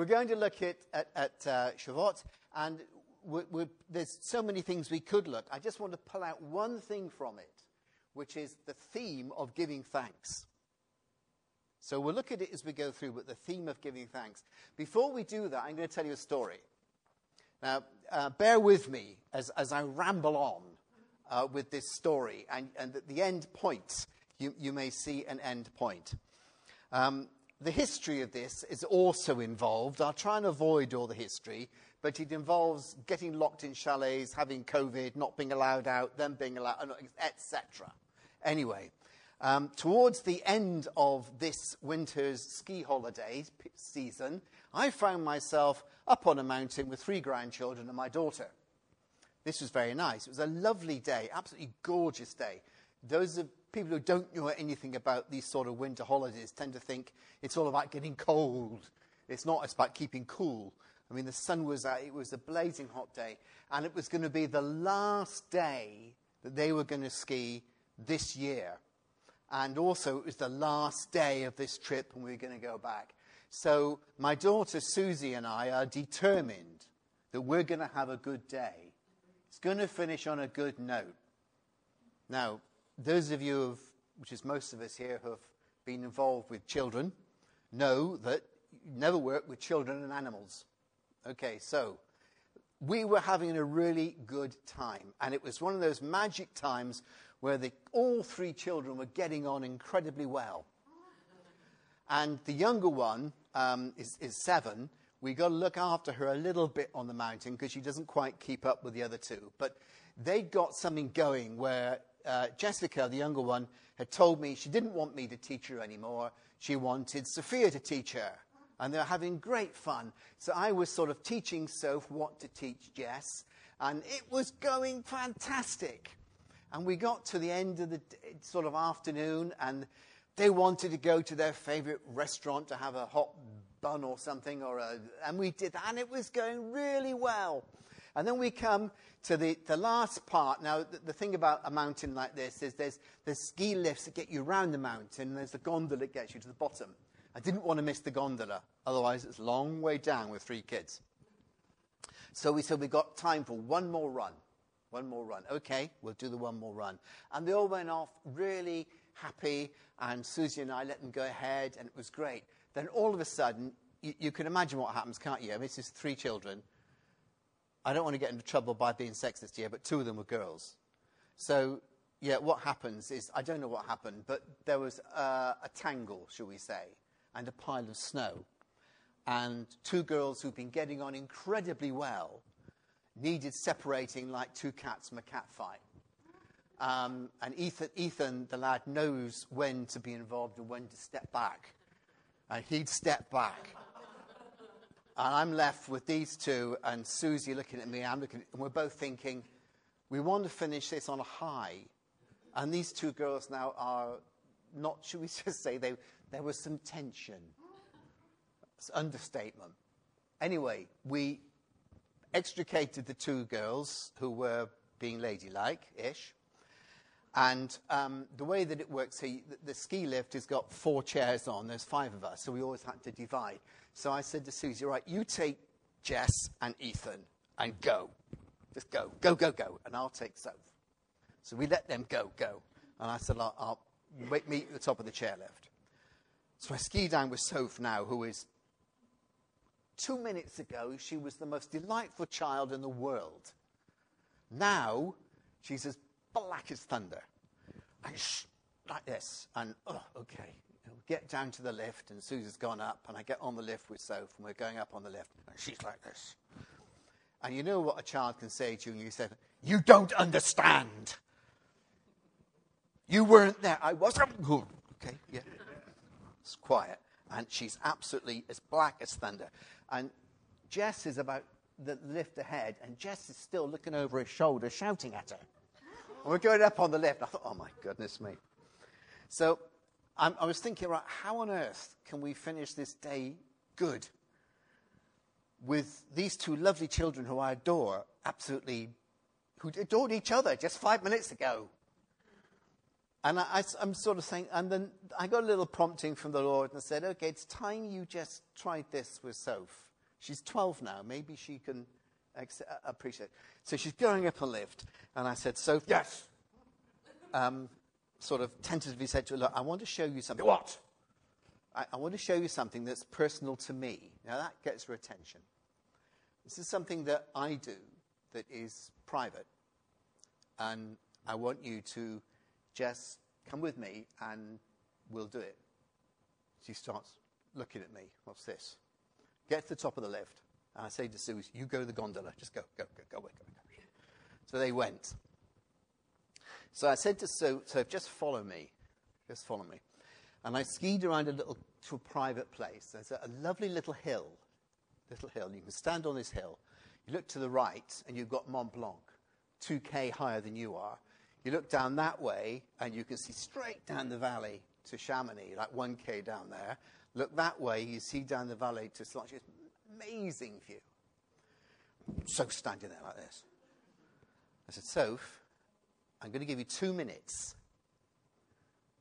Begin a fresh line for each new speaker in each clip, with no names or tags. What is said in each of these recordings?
we're going to look at, at, at uh, Shavuot, and we're, we're, there's so many things we could look. I just want to pull out one thing from it, which is the theme of giving thanks. So we'll look at it as we go through, but the theme of giving thanks. Before we do that, I'm going to tell you a story. Now, uh, bear with me as, as I ramble on uh, with this story, and, and at the end point, you, you may see an end point. Um, the history of this is also involved. I'll try and avoid all the history, but it involves getting locked in chalets, having COVID, not being allowed out, then being allowed, etc. Anyway, um, towards the end of this winter's ski holiday season, I found myself up on a mountain with three grandchildren and my daughter. This was very nice. It was a lovely day, absolutely gorgeous day. Those of people who don't know anything about these sort of winter holidays tend to think it's all about getting cold. It's not, it's about keeping cool. I mean, the sun was out, it was a blazing hot day, and it was going to be the last day that they were going to ski this year. And also, it was the last day of this trip, and we were going to go back. So, my daughter Susie and I are determined that we're going to have a good day. It's going to finish on a good note. Now, those of you, which is most of us here, who have been involved with children, know that you never work with children and animals. Okay, so we were having a really good time, and it was one of those magic times where the, all three children were getting on incredibly well. And the younger one um, is, is seven. We got to look after her a little bit on the mountain because she doesn't quite keep up with the other two. But they got something going where uh, Jessica, the younger one, had told me she didn't want me to teach her anymore. She wanted Sophia to teach her. And they're having great fun. So I was sort of teaching Soph what to teach Jess. And it was going fantastic. And we got to the end of the sort of afternoon, and they wanted to go to their favorite restaurant to have a hot bun or something, or a, and we did that, and it was going really well. And then we come to the, the last part. Now, the, the, thing about a mountain like this is there's, there's ski lifts that get you around the mountain, and there's the gondola that gets you to the bottom. I didn't want to miss the gondola, otherwise, it's a long way down with three kids. So we said we've got time for one more run. One more run. Okay, we'll do the one more run. And they all went off really happy, and Susie and I let them go ahead, and it was great. Then all of a sudden, you, you can imagine what happens, can't you? I mean, this is three children I don't want to get into trouble by being sexist here, but two of them were girls. So, yeah, what happens is, I don't know what happened, but there was a, a tangle, shall we say, and a pile of snow. And two girls who've been getting on incredibly well needed separating like two cats from a cat fight. Um, and Ethan, Ethan, the lad, knows when to be involved and when to step back. And he'd step back. And I'm left with these two and Susie looking at me. I'm looking, and we're both thinking, we want to finish this on a high. And these two girls now are not, should we just say, they, there was some tension. It's understatement. Anyway, we extricated the two girls who were being ladylike ish. And um, the way that it works, the, the ski lift has got four chairs on. There's five of us, so we always had to divide. So I said to Susie, right, you take Jess and Ethan and go. Just go, go, go, go. And I'll take Soph. So we let them go, go. And I said, I'll, I'll meet at the top of the chairlift. So I ski down with Soph now, who is two minutes ago, she was the most delightful child in the world. Now, she's as black as thunder. And shh, like this. And, oh, okay get down to the lift, and Susie's gone up, and I get on the lift with Soph, and we're going up on the lift, and she's like this. And you know what a child can say to you, and you say, You don't understand. You weren't there. I wasn't. Okay, yeah. It's quiet. And she's absolutely as black as thunder. And Jess is about the lift ahead, and Jess is still looking over his shoulder, shouting at her. And we're going up on the lift. I thought, oh my goodness me. So I was thinking, right, how on earth can we finish this day good with these two lovely children who I adore, absolutely, who adored each other just five minutes ago? And I, am sort of saying, and then I got a little prompting from the Lord and I said, okay, it's time you just tried this with Soph. She's 12 now. Maybe she can ex- uh, appreciate it. So she's going up a lift. And I said, Soph, yes. Um, sort of tentatively said to her, look, I want to show you something.
What?
I, I want to show you something that's personal to me. Now that gets her attention. This is something that I do that is private. And I want you to just come with me and we'll do it. She starts looking at me. What's this? Get to the top of the lift. And I say to Sue, You go to the gondola. Just go, go, go, go go, go. So they went. So I said to Sue, so just follow me. Just follow me. And I skied around a little to a private place. There's a, a lovely little hill. Little hill. You can stand on this hill. You look to the right, and you've got Mont Blanc, 2K higher than you are. You look down that way, and you can see straight down the valley to Chamonix, like 1K down there. Look that way, you see down the valley to Sallanches. It's amazing view. So standing there like this. I said, Soph, I'm going to give you two minutes.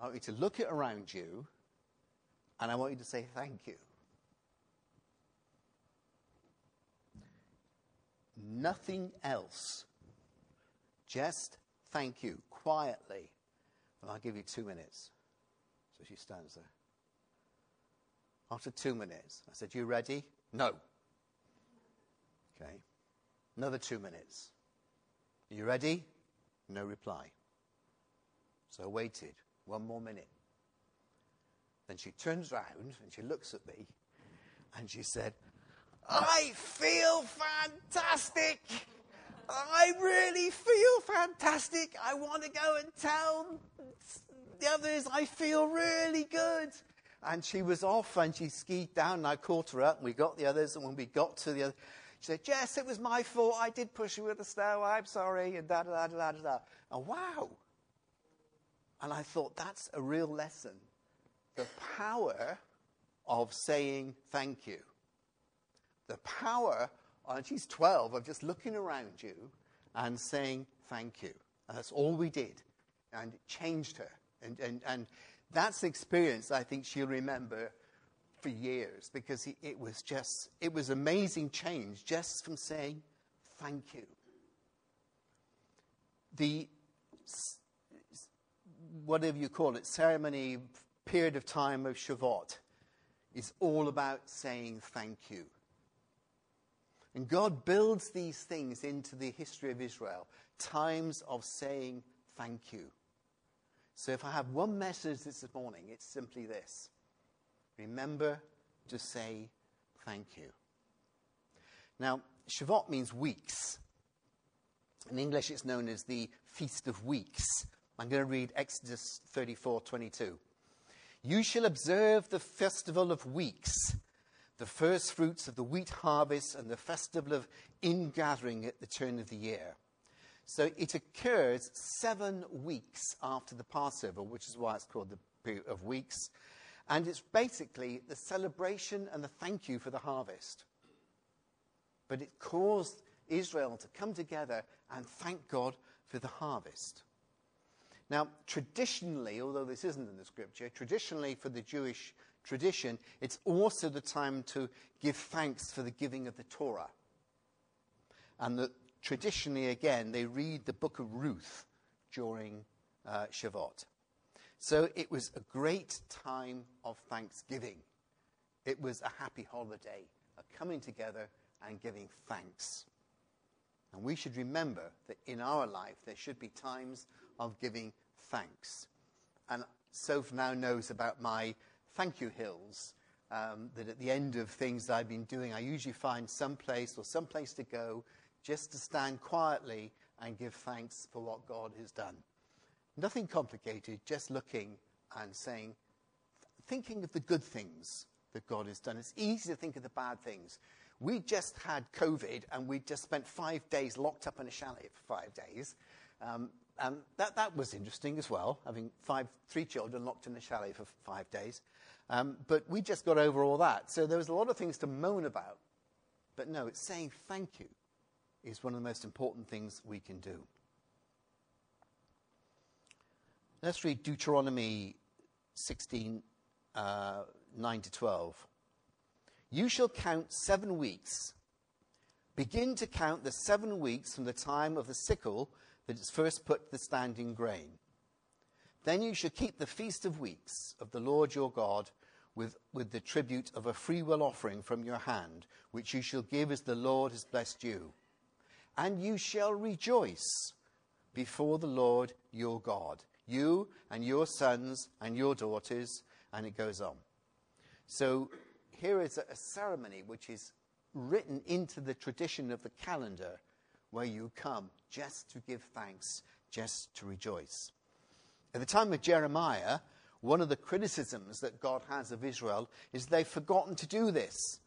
I want you to look it around you, and I want you to say thank you. Nothing else. Just thank you quietly, and I'll give you two minutes. So she stands there. After two minutes, I said, You ready? No. Okay. Another two minutes. Are You ready? No reply. So I waited one more minute. Then she turns around and she looks at me and she said, I feel fantastic. I really feel fantastic. I want to go and tell the others I feel really good. And she was off and she skied down and I caught her up and we got the others. And when we got to the other, she said, Yes, it was my fault. I did push you with the snow. I'm sorry. And da da da da da da. And wow. And I thought that's a real lesson. The power of saying thank you. The power, and she's 12, of just looking around you and saying thank you. And that's all we did. And it changed her. And, and, and that's the experience I think she'll remember for years because he, it was just, it was amazing change just from saying thank you. The, whatever you call it, ceremony, period of time of Shavuot is all about saying thank you. And God builds these things into the history of Israel, times of saying thank you. So if I have one message this morning, it's simply this remember to say thank you. Now, Shavuot means weeks. In English, it's known as the Feast of Weeks. I'm going to read Exodus 34 22. You shall observe the festival of weeks, the first fruits of the wheat harvest, and the festival of ingathering at the turn of the year. So it occurs seven weeks after the Passover, which is why it's called the period of weeks. And it's basically the celebration and the thank you for the harvest. But it caused Israel to come together and thank God for the harvest. Now, traditionally, although this isn't in the scripture, traditionally for the Jewish tradition, it's also the time to give thanks for the giving of the Torah. And that traditionally, again, they read the book of Ruth during uh, Shavuot. So it was a great time of thanksgiving. It was a happy holiday, a coming together and giving thanks. And we should remember that in our life there should be times of giving thanks. And Soph now knows about my thank you hills. Um, that at the end of things that I've been doing, I usually find some place or some place to go just to stand quietly and give thanks for what God has done. Nothing complicated, just looking and saying, thinking of the good things that God has done. It's easy to think of the bad things. We just had COVID and we just spent five days locked up in a chalet for five days. Um, and that, that was interesting as well, having five, three children locked in a chalet for five days. Um, but we just got over all that. So there was a lot of things to moan about. But no, it's saying thank you is one of the most important things we can do. Let's read Deuteronomy 16, uh, 9 to 12. You shall count seven weeks. Begin to count the seven weeks from the time of the sickle that is first put to the standing grain. Then you shall keep the feast of weeks of the Lord your God with, with the tribute of a freewill offering from your hand, which you shall give as the Lord has blessed you. And you shall rejoice before the Lord your God, you and your sons and your daughters, and it goes on. So here is a, ceremony which is written into the tradition of the calendar where you come just to give thanks, just to rejoice. At the time of Jeremiah, one of the criticisms that God has of Israel is they've forgotten to do this.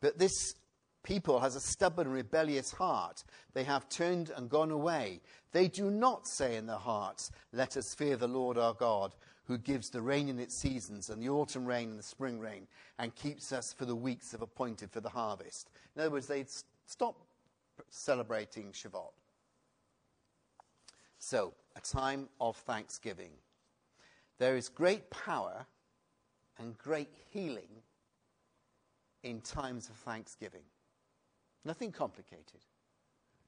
But this people has a stubborn, rebellious heart. They have turned and gone away. They do not say in their hearts, Let us fear the Lord our God, who gives the rain in its seasons, and the autumn rain and the spring rain, and keeps us for the weeks of appointed for the harvest. In other words, they stop celebrating Shavuot. So, a time of thanksgiving. There is great power and great healing in times of thanksgiving. Nothing complicated.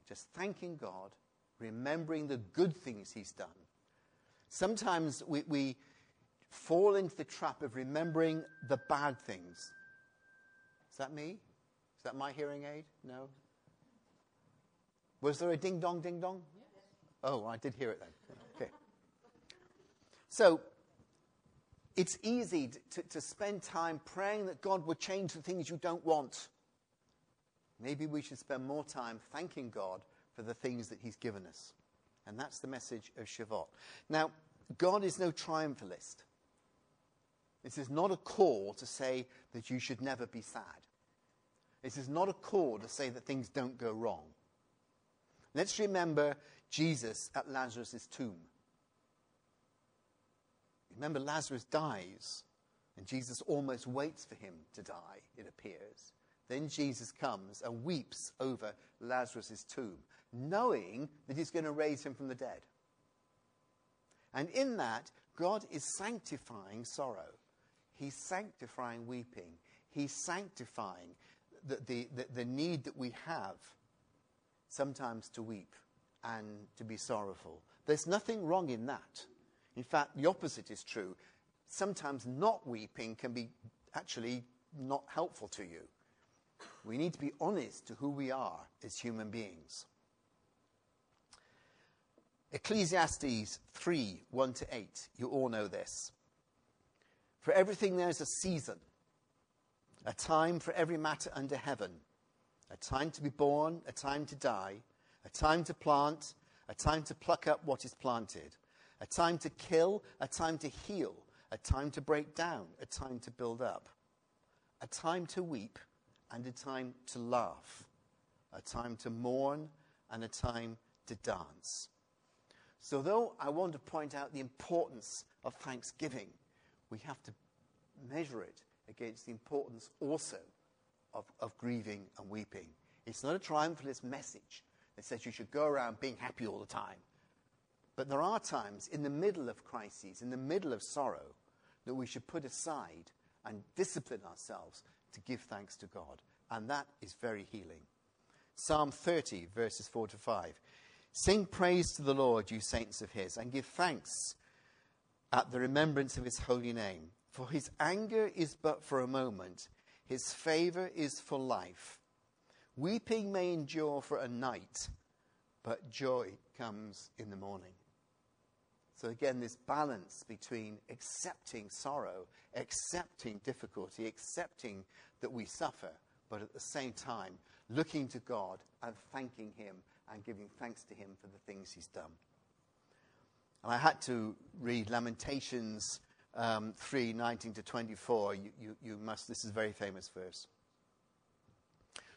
Just thanking God, remembering the good things He's done. Sometimes we, we fall into the trap of remembering the bad things. Is that me? Is that my hearing aid? No? Was there a ding dong, ding dong? Oh, I did hear it then. Okay. So, it's easy to, to spend time praying that God would change the things you don't want. Maybe we should spend more time thanking God for the things that He's given us. And that's the message of Shavuot. Now, God is no triumphalist. This is not a call to say that you should never be sad. This is not a call to say that things don't go wrong. Let's remember Jesus at Lazarus' tomb. Remember, Lazarus dies, and Jesus almost waits for him to die, it appears. Then Jesus comes and weeps over Lazarus' tomb, knowing that he's going to raise him from the dead. And in that, God is sanctifying sorrow. He's sanctifying weeping. He's sanctifying the, the, the, the need that we have sometimes to weep and to be sorrowful. There's nothing wrong in that. In fact, the opposite is true. Sometimes not weeping can be actually not helpful to you. We need to be honest to who we are as human beings. Ecclesiastes 3 1 to 8. You all know this. For everything there is a season, a time for every matter under heaven, a time to be born, a time to die, a time to plant, a time to pluck up what is planted a time to kill, a time to heal, a time to break down, a time to build up, a time to weep, and a time to laugh, a time to mourn, and a time to dance. So, though I want to point out the importance of thanksgiving, we have to measure it against the importance also of, of grieving and weeping. It's not a triumphalist message that says you should go around being happy all the time. But there are times in the middle of crises, in the middle of sorrow, that we should put aside and discipline ourselves to give thanks to God. And that is very healing. Psalm 30, verses 4 to 5. Sing praise to the Lord, you saints of his, and give thanks at the remembrance of his holy name. For his anger is but for a moment, his favor is for life. Weeping may endure for a night, but joy comes in the morning. So, again, this balance between accepting sorrow, accepting difficulty, accepting that we suffer, but at the same time, looking to God and thanking Him and giving thanks to Him for the things He's done. And I had to read Lamentations um, 3 19 to 24. You, you, you must, this is a very famous verse.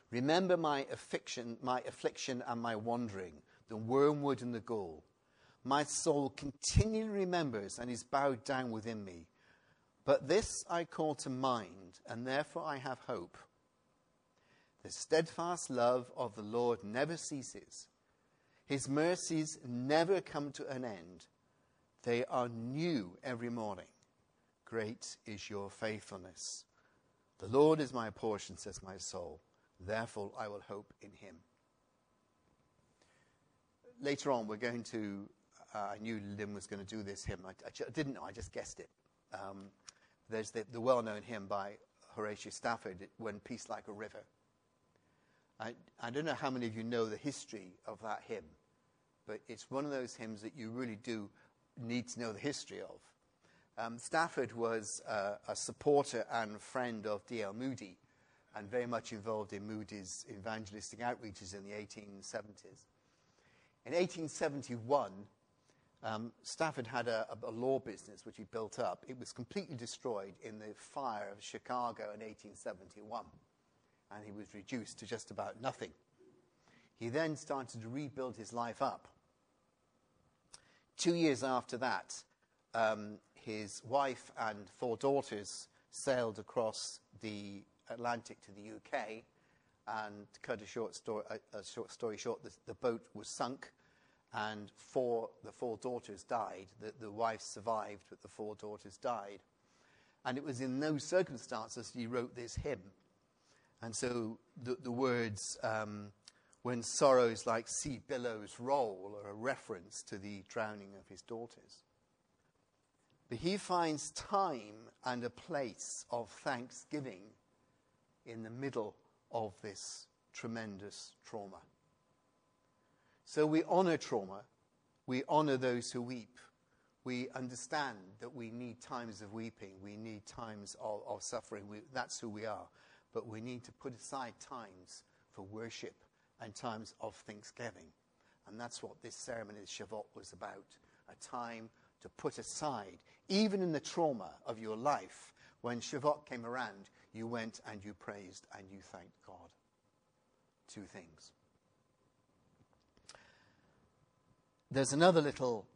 Remember my affliction, my affliction and my wandering, the wormwood and the gall my soul continually remembers and is bowed down within me. But this I call to mind, and therefore I have hope. The steadfast love of the Lord never ceases, His mercies never come to an end. They are new every morning. Great is your faithfulness. The Lord is my portion, says my soul. Therefore, I will hope in him. Later on, we're going to. Uh, I knew Lynn was going to do this hymn. I, I, didn't know, I just guessed it. Um, there's the, the well known hymn by Horatio Spafford, When Peace Like a River. I, I don't know how many of you know the history of that hymn, but it's one of those hymns that you really do need to know the history of. Um, Stafford was uh, a supporter and friend of D.L. Moody and very much involved in Moody's evangelistic outreaches in the 1870s. In 1871, um, Spafford had a, a, law business which he built up. It was completely destroyed in the fire of Chicago in 1871 and he was reduced to just about nothing. He then started to rebuild his life up. Two years after that, um, his wife and four daughters sailed across the Atlantic to the UK. And cut a short story, a, a short, story short, the, the, boat was sunk, and four, the four daughters died. The, the wife survived, but the four daughters died. And it was in those circumstances he wrote this hymn. And so the, the words, um, when sorrows like sea billows roll, are a reference to the drowning of his daughters. But he finds time and a place of thanksgiving in the middle of this tremendous trauma. So we honor trauma, we honor those who weep. We understand that we need times of weeping, we need times of, of suffering. We, that's who we are but we need to put aside times for worship and times of thanksgiving. And that's what this ceremony of Shavuot was about a time to put aside, even in the trauma of your life. When Shavuot came around, you went and you praised and you thanked God. Two things. There's another little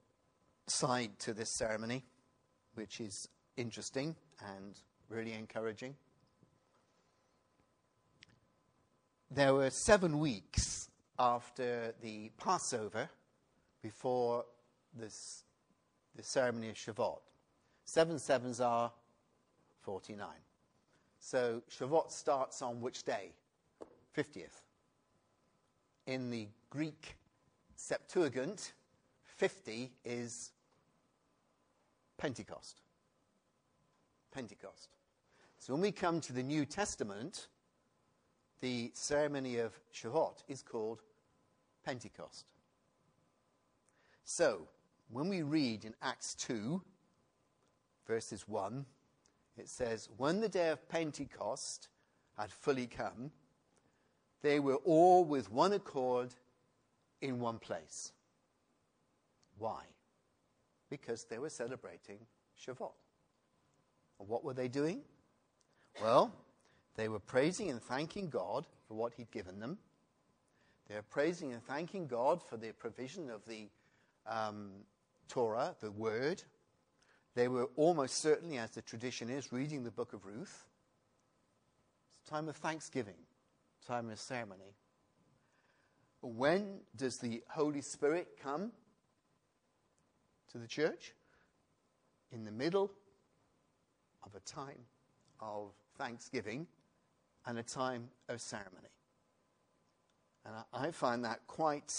side to this ceremony, which is interesting and really encouraging. there were seven weeks after the Passover before this, the ceremony of Shavuot. Seven sevens are 49. So Shavuot starts on which day? 50th. In the Greek Septuagint, 50 is Pentecost. Pentecost. So when we come to the New Testament, the ceremony of Shavuot is called Pentecost. So, when we read in Acts 2, verses 1, it says, When the day of Pentecost had fully come, they were all with one accord in one place. Why? Because they were celebrating Shavuot. And what were they doing? Well, they were praising and thanking God for what He'd given them. They were praising and thanking God for the provision of the um, Torah, the Word. They were almost certainly, as the tradition is, reading the book of Ruth. It's a time of thanksgiving, time of ceremony. When does the Holy Spirit come to the church? In the middle of a time of thanksgiving and a time of ceremony. And I, find that quite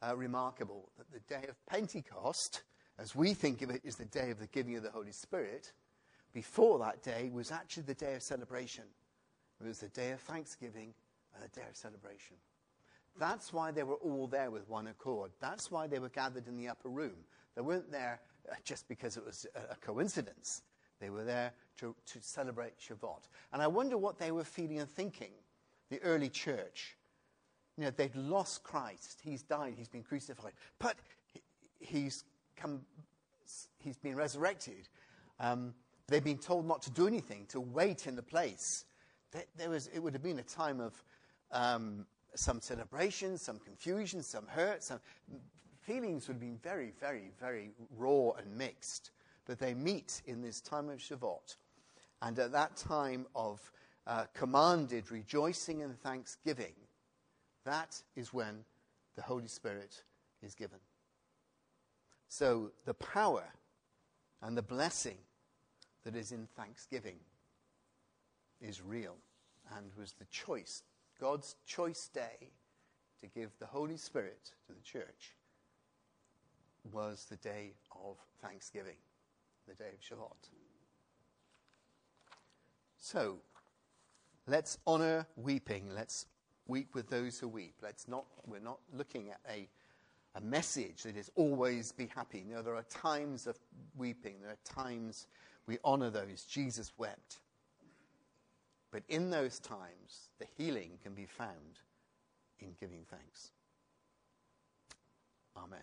uh, remarkable that the day of Pentecost, as we think of it, is the day of the giving of the Holy Spirit. Before that day was actually the day of celebration. It was the day of thanksgiving and the day of celebration. That's why they were all there with one accord. That's why they were gathered in the upper room. They weren't there uh, just because it was a coincidence. They were there to, to celebrate Shavuot. And I wonder what they were feeling and thinking, the early church. You know, they'd lost Christ. He's died. He's been crucified. But he's come, he's been resurrected. Um, they've been told not to do anything, to wait in the place. There was, it would have been a time of um, some celebration, some confusion, some hurt, some feelings would been very, very, very raw and mixed. But they meet in this time of Shavuot. And at that time of uh, commanded rejoicing and thanksgiving, that is when the Holy Spirit is given. So the power And the blessing that is in thanksgiving is real and was the choice, God's choice day to give the Holy Spirit to the church was the day of thanksgiving, the day of Shavuot. So, let's honor weeping. Let's weep with those who weep. Let's not, we're not looking at a, a message that is always be happy. No, there are times of weeping. There are times we honor those. Jesus wept. But in those times, the healing can be found in giving thanks. Amen.